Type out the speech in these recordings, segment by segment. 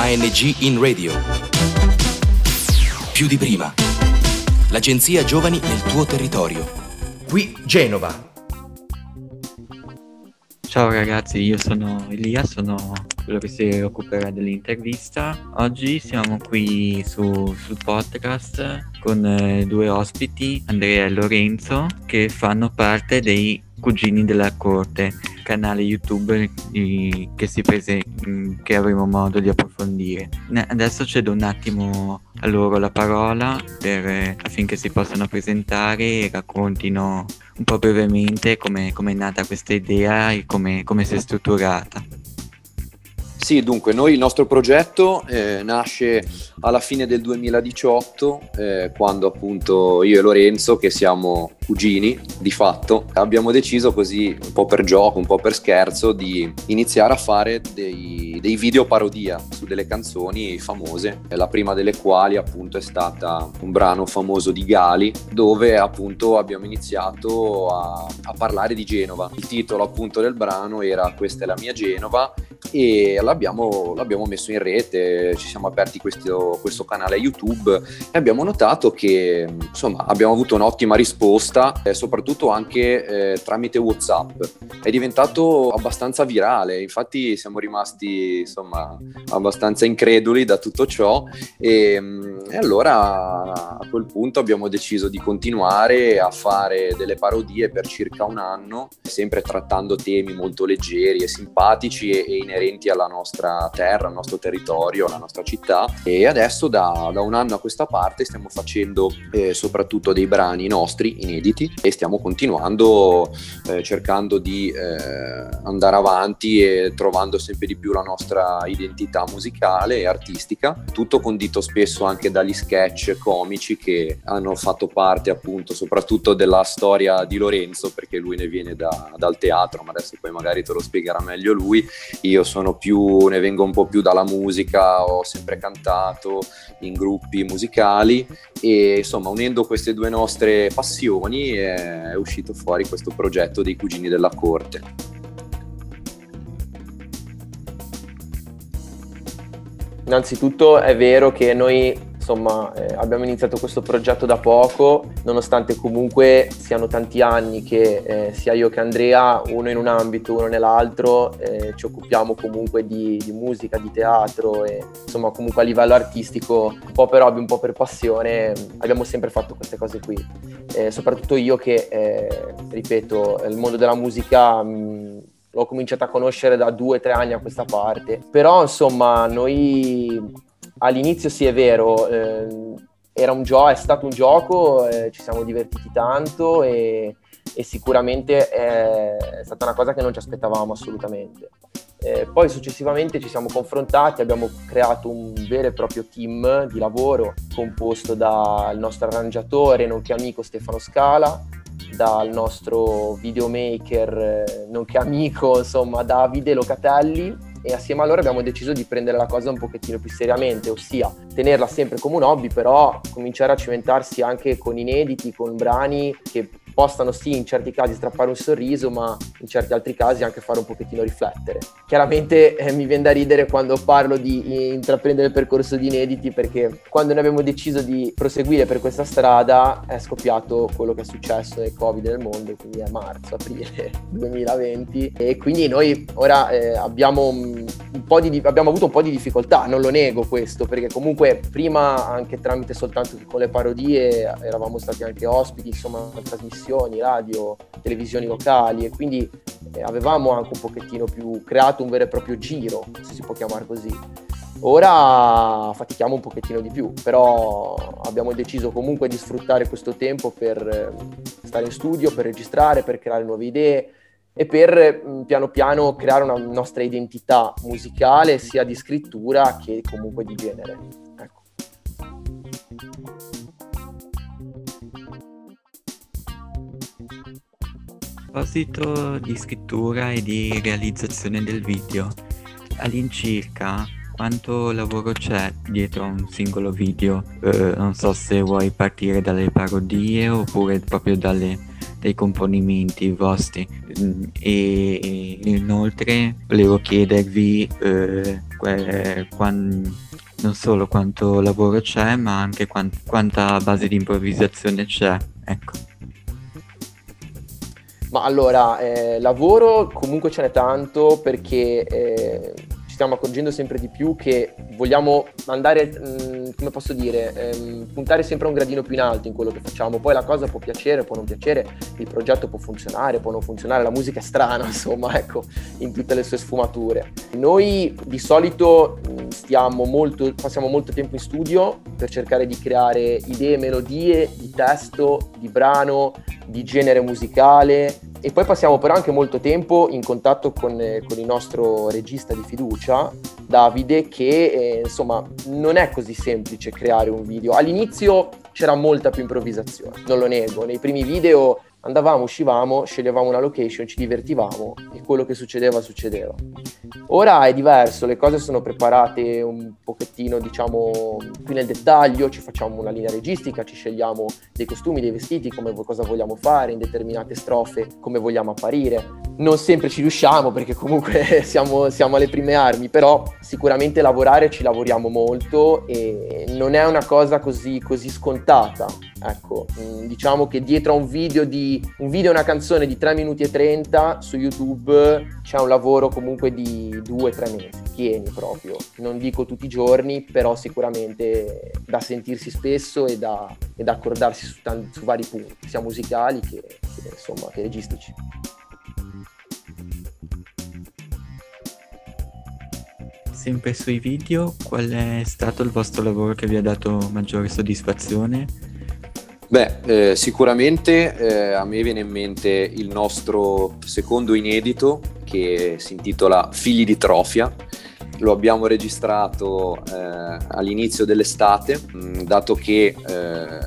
ANG in radio. Più di prima. L'agenzia Giovani nel tuo territorio. Qui Genova. Ciao ragazzi, io sono Elia, sono quello che si occuperà dell'intervista. Oggi siamo qui su, sul podcast con eh, due ospiti, Andrea e Lorenzo, che fanno parte dei Cugini della Corte, canale YouTube di, che, si prese, mm, che avremo modo di approfondire. Adesso cedo un attimo a loro la parola per, affinché si possano presentare e raccontino un po' brevemente come è nata questa idea e come si è strutturata. Sì, dunque, noi il nostro progetto eh, nasce alla fine del 2018, eh, quando appunto io e Lorenzo, che siamo cugini di fatto, abbiamo deciso così, un po' per gioco, un po' per scherzo, di iniziare a fare dei, dei video parodia su delle canzoni famose, la prima delle quali appunto è stata un brano famoso di Gali, dove appunto abbiamo iniziato a, a parlare di Genova. Il titolo appunto del brano era Questa è la mia Genova e l'abbiamo, l'abbiamo messo in rete, ci siamo aperti questo, questo, canale YouTube e abbiamo notato che insomma abbiamo avuto un'ottima risposta, eh, soprattutto anche eh, tramite WhatsApp. È diventato abbastanza virale, infatti siamo rimasti insomma abbastanza increduli da tutto ciò e, e allora a quel punto abbiamo deciso di continuare a fare delle parodie per circa un anno, sempre trattando temi molto leggeri e simpatici e, e inerenti alla nostra terra, al nostro territorio, alla nostra città. E adesso da, da un anno a questa parte stiamo facendo eh, soprattutto dei brani nostri inediti e stiamo continuando eh, cercando di eh, andare avanti e trovando sempre di più la nostra identità musicale e artistica, tutto condito spesso anche dagli sketch comici che hanno fatto parte appunto soprattutto della storia di Lorenzo perché lui ne viene da, dal teatro ma adesso poi magari te lo spiegherà meglio lui. Io sono più, ne vengo un po' più dalla musica, ho sempre cantato in gruppi musicali e insomma unendo queste due nostre passioni è uscito fuori questo progetto dei Cugini della Corte. Innanzitutto è vero che noi insomma eh, abbiamo iniziato questo progetto da poco, nonostante comunque siano tanti anni che eh, sia io che Andrea, uno in un ambito, uno nell'altro, eh, ci occupiamo comunque di, di, musica, di teatro e insomma comunque a livello artistico, un po' per hobby, un po' per passione, abbiamo sempre fatto queste cose qui. soprattutto io che, eh, ripeto, il mondo della musica... Mh, l'ho cominciato a conoscere da due o tre anni a questa parte. Però insomma, noi all'inizio sì è vero, eh, un gioco, è stato un gioco, eh, ci siamo divertiti tanto e, e sicuramente è, è, stata una cosa che non ci aspettavamo assolutamente. Eh, poi successivamente ci siamo confrontati, abbiamo creato un vero e proprio team di lavoro composto dal nostro arrangiatore, nonché amico Stefano Scala, dal nostro videomaker, eh, nonché amico, insomma, Davide Locatelli e assieme a loro abbiamo deciso di prendere la cosa un pochettino più seriamente, ossia tenerla sempre come un hobby, però cominciare a cimentarsi anche con inediti, con brani che possano sì in certi casi strappare un sorriso, ma in certi altri casi anche fare un pochettino riflettere. Chiaramente eh, mi viene da ridere quando parlo di intraprendere il percorso di inediti perché quando noi abbiamo deciso di proseguire per questa strada è scoppiato quello che è successo nel Covid nel mondo, quindi è marzo, aprile 2020 e quindi noi ora eh, abbiamo, un po di, abbiamo avuto un po' di difficoltà, non lo nego questo, perché comunque prima anche tramite soltanto con le parodie eravamo stati anche ospiti, insomma, trasmissioni radio, televisioni locali e quindi eh, avevamo anche un pochettino più creato un vero e proprio giro, se si può chiamare così. Ora fatichiamo un pochettino di più, però abbiamo deciso comunque di sfruttare questo tempo per eh, stare in studio, per registrare, per creare nuove idee e per piano piano creare una nostra identità musicale sia di scrittura che comunque di genere. Ecco. proposito di scrittura e di realizzazione del video, all'incirca quanto lavoro c'è dietro a un singolo video? Eh, non so se vuoi partire dalle parodie oppure proprio dalle, dei componimenti vostri. Mm, e inoltre volevo chiedervi eh, que- quan- non solo quanto lavoro c'è ma anche quant- quanta base di improvvisazione c'è ecco. Ma allora, eh, lavoro comunque ce n'è tanto perché eh, stiamo accorgendo sempre di più che vogliamo andare, mh, mm, come posso dire, ehm, puntare sempre un gradino più in alto in quello che facciamo. Poi la cosa può piacere, può non piacere, il progetto può funzionare, può non funzionare, la musica è strana, insomma, ecco, in tutte le sue sfumature. Noi di solito mm, stiamo molto, passiamo molto tempo in studio per cercare di creare idee, melodie, di testo, di brano, di genere musicale e poi passiamo però anche molto tempo in contatto con, eh, con il nostro regista di fiducia, Davide, che eh, insomma non è così semplice creare un video. All'inizio c'era molta più improvvisazione, non lo nego, nei primi video andavamo, uscivamo, sceglievamo una location, ci divertivamo e quello che succedeva succedeva. Ora è diverso, le cose sono preparate un pochettino, diciamo, più nel dettaglio, ci facciamo una linea registica, ci scegliamo dei costumi, dei vestiti, come cosa vogliamo fare, in determinate strofe, come vogliamo apparire. Non sempre ci riusciamo perché comunque siamo, siamo alle prime armi, però sicuramente lavorare ci lavoriamo molto e non è una cosa così, così scontata. Ecco, mm, diciamo che dietro a un video di un video e una canzone di 3 minuti e 30 su YouTube c'è un lavoro comunque di 2-3 mesi, pieni proprio. Non dico tutti i giorni, però sicuramente da sentirsi spesso e da, e da accordarsi su, tanti, su, vari punti, sia musicali che, che, insomma, che registici. Sempre sui video, qual è stato il vostro lavoro che vi ha dato maggiore soddisfazione? Beh, eh, sicuramente eh, a me viene in mente il nostro secondo inedito che si intitola Figli di Trofia. Lo abbiamo registrato eh, all'inizio dell'estate, mh, mm, dato che eh,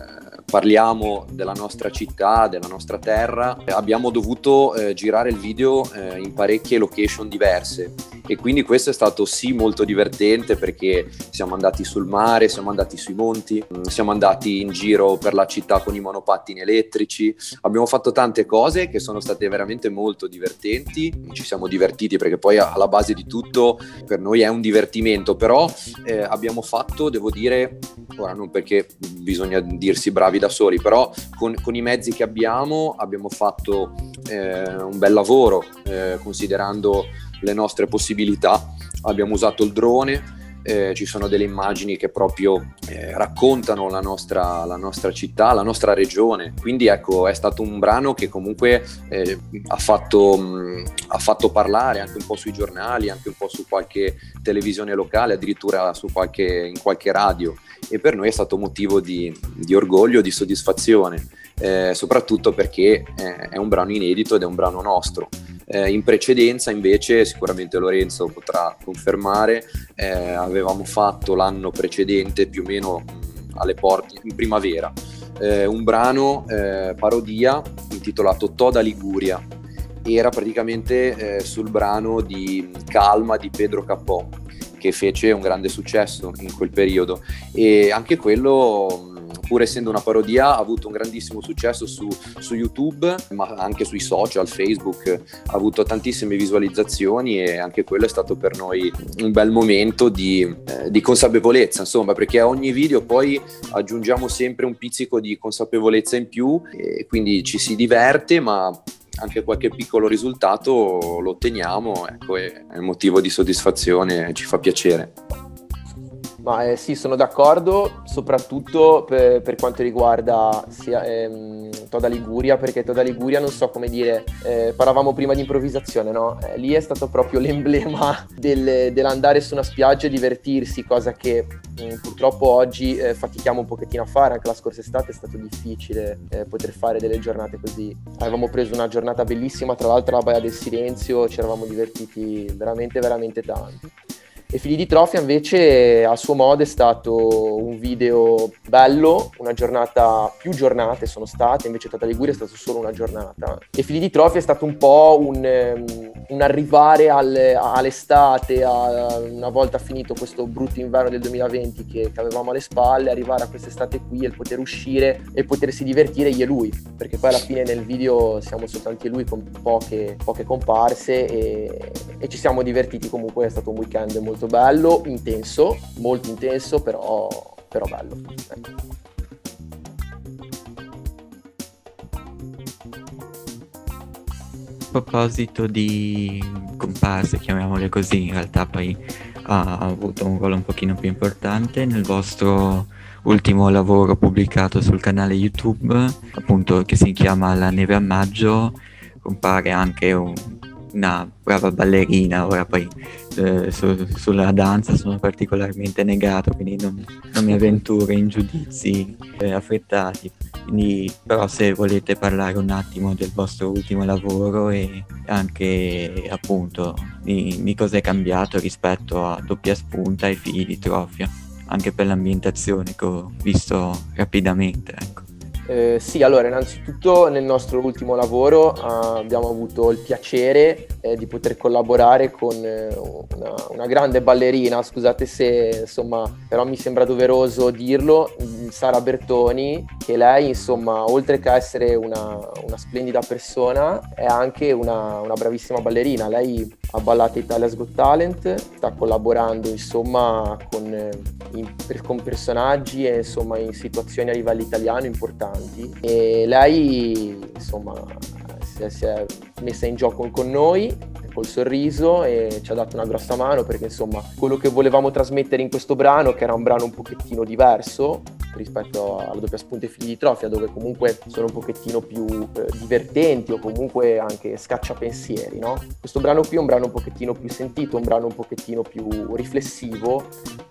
parliamo della nostra città, della nostra terra, abbiamo dovuto eh, girare il video eh, in parecchie location diverse. E quindi questo è stato sì molto divertente perché siamo andati sul mare, siamo andati sui monti, mm, siamo andati in giro per la città con i monopattini elettrici, abbiamo fatto tante cose che sono state veramente molto divertenti, ci siamo divertiti perché poi alla base di tutto per noi è un divertimento, però eh, abbiamo fatto, devo dire, ora non perché bisogna dirsi bravi da soli, però con, con i mezzi che abbiamo abbiamo fatto eh, un bel lavoro eh, considerando le nostre possibilità. Abbiamo usato il drone, eh, ci sono delle immagini che proprio eh, raccontano la nostra, la nostra, città, la nostra regione. Quindi ecco, è stato un brano che comunque eh, ha, fatto, mh, ha, fatto, parlare anche un po' sui giornali, anche un po' su qualche televisione locale, addirittura qualche, in qualche radio. E per noi è stato motivo di, di orgoglio, di soddisfazione, eh, soprattutto perché eh, è un brano inedito ed è un brano nostro. Eh, in precedenza invece, sicuramente Lorenzo potrà confermare, eh, avevamo fatto l'anno precedente più o meno alle porte, in primavera, eh, un brano eh, parodia intitolato Toda Liguria. Era praticamente eh, sul brano di Calma di Pedro Capò, che fece un grande successo in quel periodo. E anche quello pur essendo una parodia, ha avuto un grandissimo successo su, su, YouTube, ma anche sui social, Facebook, ha avuto tantissime visualizzazioni e anche quello è stato per noi un bel momento di, eh, di consapevolezza, insomma, perché a ogni video poi aggiungiamo sempre un pizzico di consapevolezza in più e quindi ci si diverte, ma anche qualche piccolo risultato lo otteniamo, ecco, è un motivo di soddisfazione, ci fa piacere. Ma eh, sì, sono d'accordo, soprattutto per, per quanto riguarda sia, ehm, Toda Liguria, perché Toda Liguria, non so come dire, eh, parlavamo prima di improvvisazione, no? Eh, lì è stato proprio l'emblema del, dell'andare su una spiaggia e divertirsi, cosa che mh, mm, purtroppo oggi eh, fatichiamo un pochettino a fare, anche la scorsa estate è stato difficile eh, poter fare delle giornate così. Avevamo preso una giornata bellissima, tra l'altro la Baia del Silenzio, ci eravamo divertiti veramente, veramente tanto. E Figli di Trofia invece a suo modo è stato un video bello, una giornata, più giornate sono state, invece Tata Liguria è stato solo una giornata. E Figli di Trofia è stato un po' un, ehm, un arrivare al, all'estate, a, una volta finito questo brutto inverno del 2020 che, che avevamo alle spalle, arrivare a quest'estate qui e poter uscire e potersi divertire io e lui, perché poi alla fine nel video siamo soltanto io e lui con poche, poche comparse e, e ci siamo divertiti comunque, è stato un weekend molto bello, intenso, molto intenso, però, però bello. Ecco. proposito di comparse, chiamiamole così, in realtà poi ha avuto un ruolo un pochino più importante nel vostro ultimo lavoro pubblicato sul canale YouTube, appunto che si chiama La neve a maggio, compare anche un, una brava ballerina, ora poi eh, su, sulla danza sono particolarmente negato, quindi non, non mi avventuro in giudizi eh, affrettati. Quindi, però se volete parlare un attimo del vostro ultimo lavoro e anche appunto di, di cosa è cambiato rispetto a doppia spunta e figli di trofia, anche per l'ambientazione che ho visto rapidamente. Ecco. Eh, sì, allora innanzitutto nel nostro ultimo lavoro eh, abbiamo avuto il piacere eh, di poter collaborare con eh, una, una, grande ballerina, scusate se insomma, però mi sembra doveroso dirlo, mm, Sara Bertoni, che lei insomma, oltre che essere una, una splendida persona, è anche una, una, bravissima ballerina. Lei ha ballato Italia's Got Talent, sta collaborando insomma con, eh, in, con personaggi e insomma in situazioni a livello italiano importanti importanti e lei insomma si è, si è messa in gioco con noi col sorriso e ci ha dato una grossa mano perché insomma quello che volevamo trasmettere in questo brano che era un brano un pochettino diverso rispetto alla doppia spunta e figli di trofia dove comunque sono un pochettino più eh, divertenti o comunque anche scacciapensieri no? questo brano qui è un brano un pochettino più sentito un brano un pochettino più riflessivo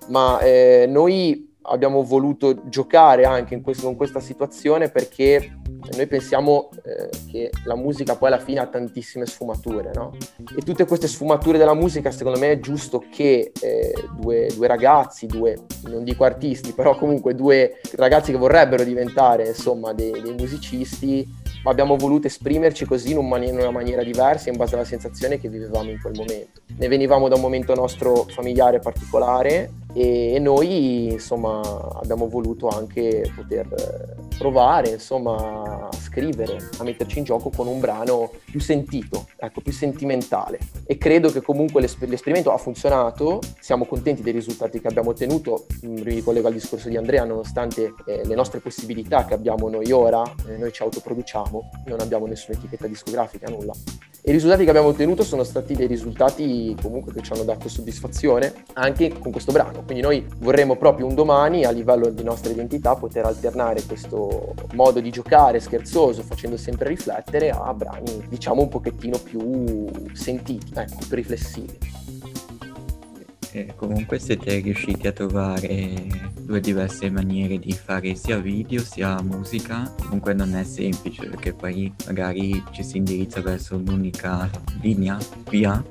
ma eh, noi abbiamo voluto giocare anche questo, con questa situazione perché noi pensiamo eh, che la musica poi alla fine ha tantissime sfumature, no? E tutte queste sfumature della musica, secondo me è giusto che eh, due, due, ragazzi, due, non dico artisti, però comunque due ragazzi che vorrebbero diventare, insomma, dei, dei musicisti, abbiamo voluto esprimerci così in, un man- in, una maniera diversa in base alla sensazione che vivevamo in quel momento. Ne venivamo da un momento nostro familiare particolare e noi insomma abbiamo voluto anche poter eh, provare insomma a scrivere, a metterci in gioco con un brano più sentito, ecco, più sentimentale e credo che comunque l'esper- l'esperimento ha funzionato, siamo contenti dei risultati che abbiamo ottenuto, mi ricollego al discorso di Andrea, nonostante eh, le nostre possibilità che abbiamo noi ora, eh, noi ci autoproduciamo, non abbiamo nessuna etichetta discografica, nulla. I risultati che abbiamo ottenuto sono stati dei risultati comunque che ci hanno dato soddisfazione anche con questo brano. Quindi noi vorremmo proprio un domani a livello di nostra identità poter alternare questo modo di giocare scherzoso, facendo sempre riflettere, a brani diciamo un pochettino più sentiti, ecco, più riflessivi. E comunque siete riusciti a trovare due diverse maniere di fare sia video sia musica. Comunque non è semplice perché poi magari ci si indirizza verso un'unica linea, via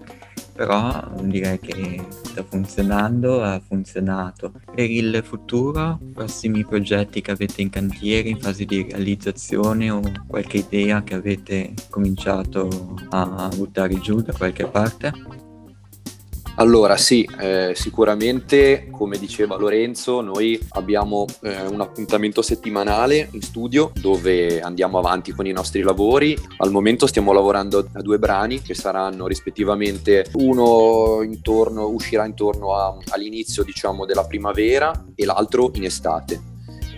però direi che sta funzionando, ha funzionato. Per il futuro, prossimi progetti che avete in cantiere, in fase di realizzazione o qualche idea che avete cominciato a buttare giù da qualche parte? Allora sì, eh, sicuramente come diceva Lorenzo, noi abbiamo eh, un appuntamento settimanale in studio dove andiamo avanti con i nostri lavori. Al momento stiamo lavorando a due brani che saranno rispettivamente uno intorno, uscirà intorno a, all'inizio diciamo della primavera e l'altro in estate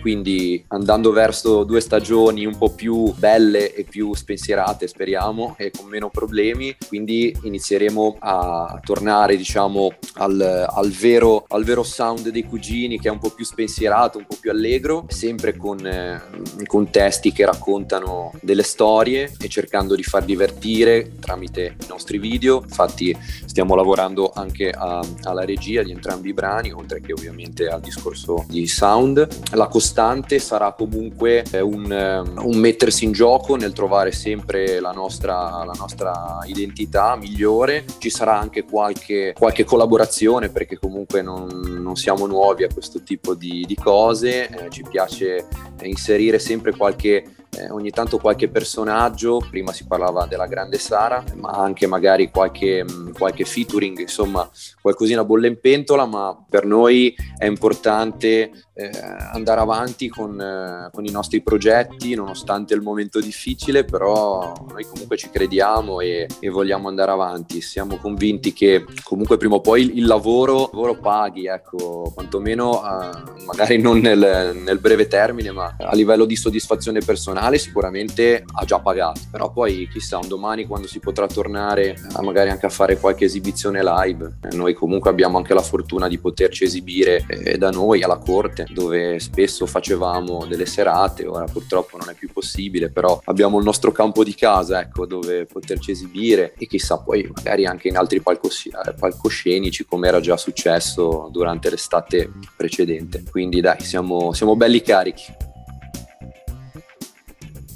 quindi andando verso due stagioni un po' più belle e più spensierate speriamo e con meno problemi quindi inizieremo a tornare diciamo al, al, vero, al vero sound dei cugini che è un po' più spensierato un po' più allegro sempre con, eh, con testi che raccontano delle storie e cercando di far divertire tramite i nostri video. Infatti stiamo lavorando anche a, alla regia di entrambi i brani oltre che ovviamente al discorso di sound. La costanza costante sarà comunque eh, un, eh, un, mettersi in gioco nel trovare sempre la nostra, la nostra identità migliore. Ci sarà anche qualche, qualche collaborazione perché comunque non, non, siamo nuovi a questo tipo di, di cose, eh, ci piace inserire sempre qualche eh, ogni tanto qualche personaggio, prima si parlava della grande Sara, ma anche magari qualche, mm, qualche featuring, insomma qualcosina bolle in pentola, ma per noi è importante eh, andare avanti con, eh, con, i nostri progetti, nonostante il momento difficile, però noi comunque ci crediamo e, e vogliamo andare avanti, siamo convinti che comunque prima o poi il, il lavoro, il lavoro paghi, ecco, quantomeno eh, magari non nel, nel breve termine, ma a livello di soddisfazione personale sicuramente ha già pagato, però poi chissà un domani quando si potrà tornare a magari anche a fare qualche esibizione live, eh, noi comunque abbiamo anche la fortuna di poterci esibire eh, da noi alla corte dove spesso facevamo delle serate, ora purtroppo non è più possibile, però abbiamo il nostro campo di casa ecco dove poterci esibire e chissà poi magari anche in altri palcos- palcoscenici come era già successo durante l'estate precedente. Quindi dai, siamo, siamo belli carichi.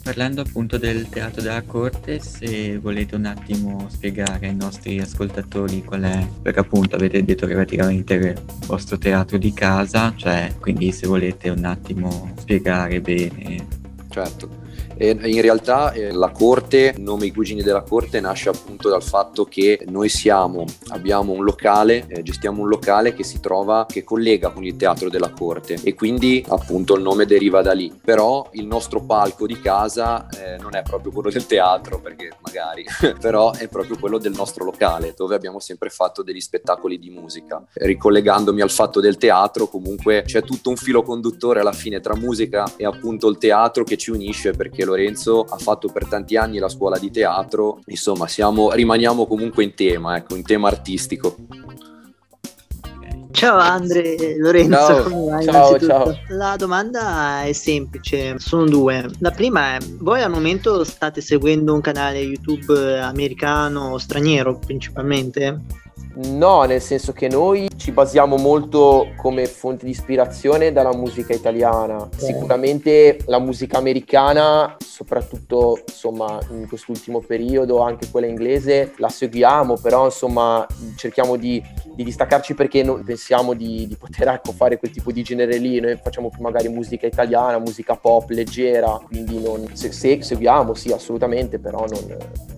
Parlando appunto del teatro della corte, se volete un attimo spiegare ai nostri ascoltatori qual è, perché appunto avete detto che praticamente il vostro teatro di casa, cioè quindi se volete un attimo spiegare bene. Certo. E in realtà eh, la corte, il nome I Cugini della Corte, nasce appunto dal fatto che noi siamo, abbiamo un locale, eh, gestiamo un locale che si trova, che collega con il teatro della corte e quindi appunto il nome deriva da lì. Però il nostro palco di casa eh, non è proprio quello del teatro, perché magari, però è proprio quello del nostro locale, dove abbiamo sempre fatto degli spettacoli di musica. Ricollegandomi al fatto del teatro, comunque c'è tutto un filo conduttore alla fine tra musica e appunto il teatro che ci unisce perché Lorenzo ha fatto per tanti anni la scuola di teatro, insomma siamo, rimaniamo comunque in tema, ecco, in tema artistico. Ciao Andre, Lorenzo, ciao, come vai? Ciao, ciao. La domanda è semplice, sono due. La prima è, voi al momento state seguendo un canale YouTube americano o straniero principalmente? No, nel senso che noi ci basiamo molto come fonte di ispirazione dalla musica italiana. Sicuramente la musica americana, soprattutto insomma in quest'ultimo periodo, anche quella inglese, la seguiamo, però insomma cerchiamo di, di distaccarci perché non pensiamo di, di poter ecco, fare quel tipo di genere lì. Noi facciamo più magari musica italiana, musica pop leggera, quindi non, se, se seguiamo sì assolutamente, però non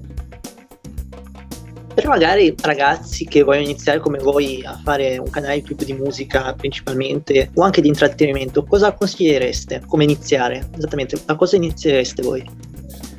però magari ragazzi che vogliono iniziare come voi a fare un canale YouTube di musica principalmente o anche di intrattenimento, cosa consigliereste? Come iniziare? Esattamente, a cosa iniziereste voi?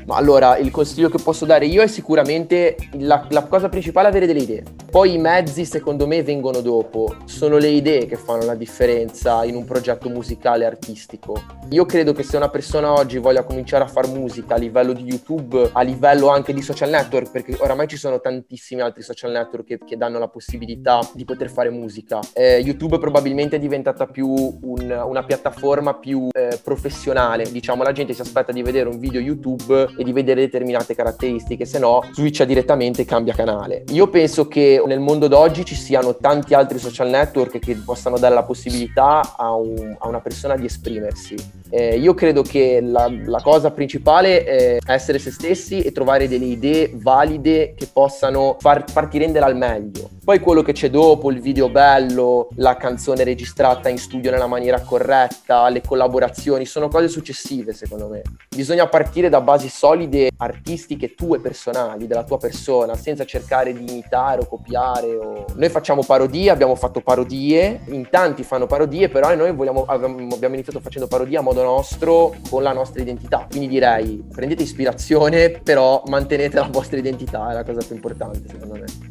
Ma allora, il consiglio che posso dare io è sicuramente la, la, cosa principale avere delle idee. Poi i mezzi, secondo me, vengono dopo. Sono le idee che fanno la differenza in un progetto musicale artistico. Io credo che se una persona oggi voglia cominciare a fare musica a livello di YouTube, a livello anche di social network, perché oramai ci sono tantissimi altri social network che, che danno la possibilità di poter fare musica. Eh, YouTube probabilmente è diventata più un, una piattaforma più eh, professionale. Diciamo, la gente si aspetta di vedere un video YouTube e di vedere determinate caratteristiche, se no switcha direttamente e cambia canale. Io penso che nel mondo d'oggi ci siano tanti altri social network che possano dare la possibilità a, un, a una persona di esprimersi. Eh, io credo che la, la, cosa principale è essere se stessi e trovare delle idee valide che possano far, farti rendere al meglio. Poi quello che c'è dopo, il video bello, la canzone registrata in studio nella maniera corretta, le collaborazioni, sono cose successive secondo me. Bisogna partire da basi solide artistiche tue personali, della tua persona, senza cercare di imitare o copiare. O... Noi facciamo parodie, abbiamo fatto parodie, in tanti fanno parodie, però noi vogliamo, abbiamo iniziato facendo parodie a modo nostro, con la nostra identità. Quindi direi, prendete ispirazione, però mantenete la vostra identità, è la cosa più importante secondo me.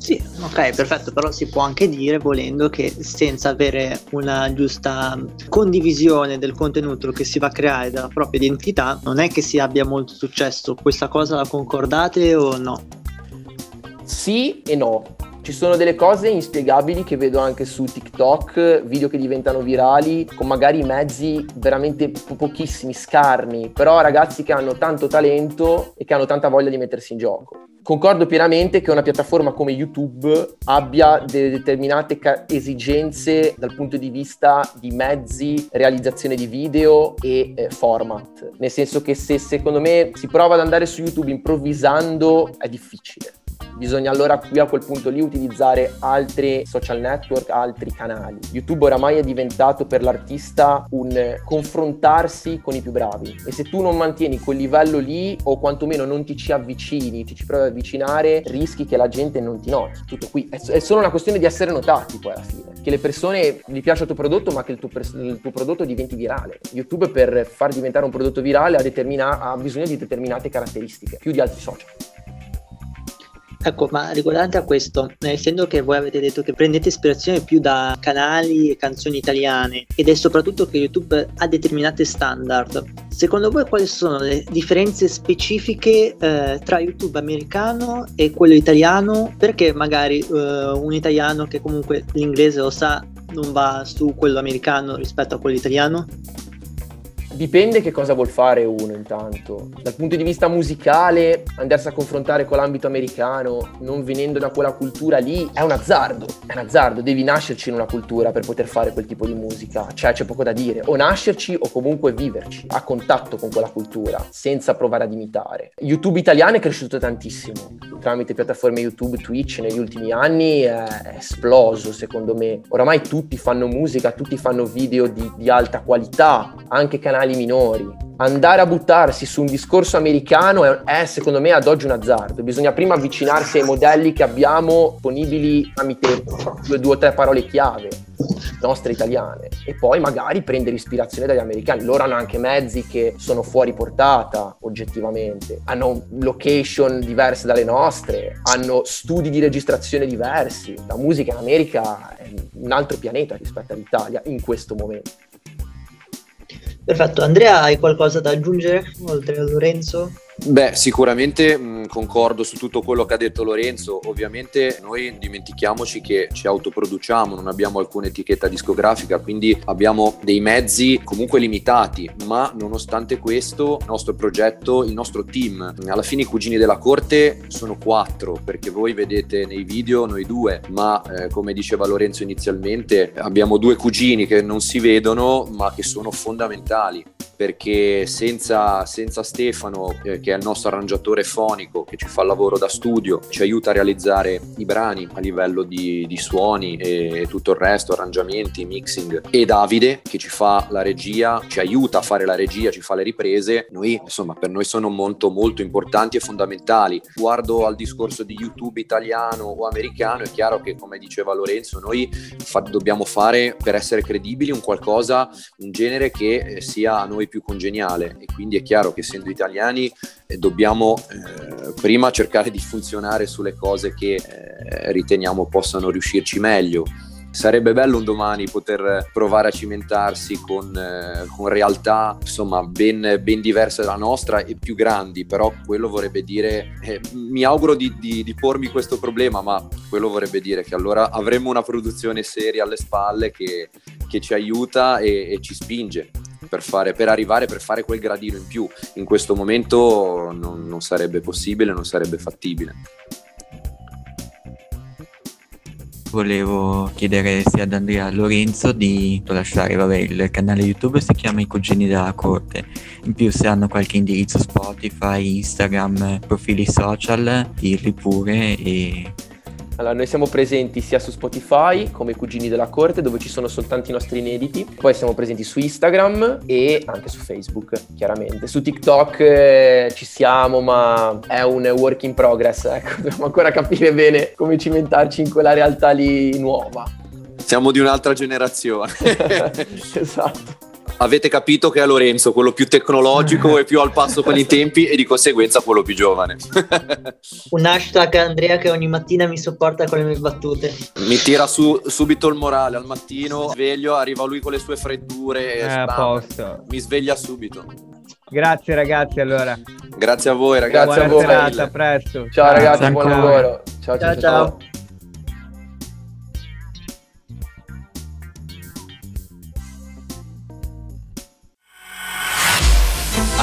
Sì, ok, perfetto, però si può anche dire volendo che senza avere una giusta condivisione del contenuto che si va a creare della propria identità, non è che si abbia molto successo. Questa cosa la concordate o no? Sì e no. Ci sono delle cose inspiegabili che vedo anche su TikTok, video che diventano virali con magari mezzi veramente po- pochissimi, scarni, però ragazzi che hanno tanto talento e che hanno tanta voglia di mettersi in gioco concordo pienamente che una piattaforma come YouTube abbia delle determinate ca- esigenze dal punto di vista di mezzi, realizzazione di video e eh, format. Nel senso che se secondo me si prova ad andare su YouTube improvvisando è difficile bisogna allora qui a quel punto lì utilizzare altri social network, altri canali. YouTube oramai è diventato per l'artista un confrontarsi con i più bravi e se tu non mantieni quel livello lì o quantomeno non ti ci avvicini, ti ci provi ad avvicinare, rischi che la gente non ti noti. Tutto qui. È, solo una questione di essere notati poi alla fine. Che le persone gli piaccia il tuo prodotto ma che il tuo, il tuo prodotto diventi virale. YouTube per far diventare un prodotto virale ha, ha bisogno di determinate caratteristiche, più di altri social. Ecco, ma riguardante a questo, essendo che voi avete detto che prendete ispirazione più da canali e canzoni italiane ed è soprattutto che YouTube ha determinate standard, secondo voi quali sono le differenze specifiche eh, tra YouTube americano e quello italiano? Perché magari eh, un italiano che comunque l'inglese lo sa non va su quello americano rispetto a quello italiano? Dipende che cosa vuol fare uno intanto. Dal punto di vista musicale, andarsi a confrontare con l'ambito americano, non venendo da quella cultura lì, è un azzardo. È un azzardo, devi nascerci in una cultura per poter fare quel tipo di musica. Cioè c'è poco da dire. O nascerci o comunque viverci, a contatto con quella cultura, senza provare ad imitare. YouTube italiano è cresciuto tantissimo. Tramite piattaforme YouTube, Twitch negli ultimi anni è esploso secondo me. Oramai tutti fanno musica, tutti fanno video di, di alta qualità, anche canali minori. Andare a buttarsi su un discorso americano è, è, secondo me ad oggi un azzardo. Bisogna prima avvicinarsi ai modelli che abbiamo disponibili tramite due, due o tre parole chiave nostre italiane e poi magari prendere ispirazione dagli americani. Loro hanno anche mezzi che sono fuori portata oggettivamente, hanno location diverse dalle nostre, hanno studi di registrazione diversi. La musica in America è un altro pianeta rispetto all'Italia in questo momento. Perfetto, Andrea, hai qualcosa da aggiungere oltre a Lorenzo? Beh, sicuramente mh, concordo su tutto quello che ha detto Lorenzo. Ovviamente noi dimentichiamoci che ci autoproduciamo, non abbiamo alcuna etichetta discografica, quindi abbiamo dei mezzi comunque limitati, ma nonostante questo il nostro progetto, il nostro team, alla fine i cugini della corte sono quattro, perché voi vedete nei video noi due, ma eh, come diceva Lorenzo inizialmente, abbiamo due cugini che non si vedono, ma che sono fondamentali perché senza, senza Stefano, eh, che è il nostro arrangiatore fonico, che ci fa il lavoro da studio, ci aiuta a realizzare i brani a livello di, di suoni e tutto il resto, arrangiamenti, mixing, e Davide, che ci fa la regia, ci aiuta a fare la regia, ci fa le riprese, noi, insomma, per noi sono molto, molto importanti e fondamentali. Guardo al discorso di YouTube italiano o americano, è chiaro che, come diceva Lorenzo, noi fa- dobbiamo fare per essere credibili un qualcosa, un genere che eh, sia a noi più congeniale. E quindi è chiaro che essendo italiani dobbiamo eh, prima cercare di funzionare sulle cose che eh, riteniamo possano riuscirci meglio. Sarebbe bello un domani poter provare a cimentarsi con, eh, con realtà insomma ben, ben, diverse dalla nostra e più grandi, però quello vorrebbe dire, eh, mi auguro di, di, di, pormi questo problema, ma quello vorrebbe dire che allora avremmo una produzione seria alle spalle che, che ci aiuta e, e ci spinge per, fare, per arrivare, per fare quel gradino in più. In questo momento non, non sarebbe possibile, non sarebbe fattibile. Volevo chiedere sia ad Andrea a Lorenzo di lasciare vabbè, il canale YouTube si chiama I Cugini della Corte. In più se hanno qualche indirizzo Spotify, Instagram, profili social, dirli pure e allora, noi siamo presenti sia su Spotify come Cugini della Corte, dove ci sono soltanto i nostri inediti. Poi siamo presenti su Instagram e anche su Facebook, chiaramente. Su TikTok eh, ci siamo, ma è un work in progress. Ecco, dobbiamo ancora capire bene come cimentarci in quella realtà lì nuova. Siamo di un'altra generazione. esatto avete capito che è Lorenzo quello più tecnologico e più al passo con i tempi e di conseguenza quello più giovane. Un hashtag Andrea che ogni mattina mi sopporta con le mie battute. Mi tira su subito il morale al mattino, sveglio, arriva lui con le sue freddure e a posto. mi sveglia subito. Grazie ragazzi allora. Grazie a voi ragazzi. Grazie Buona a voi. Serata, a presto. Ciao ragazzi, buon lavoro. ciao. ciao. ciao. ciao.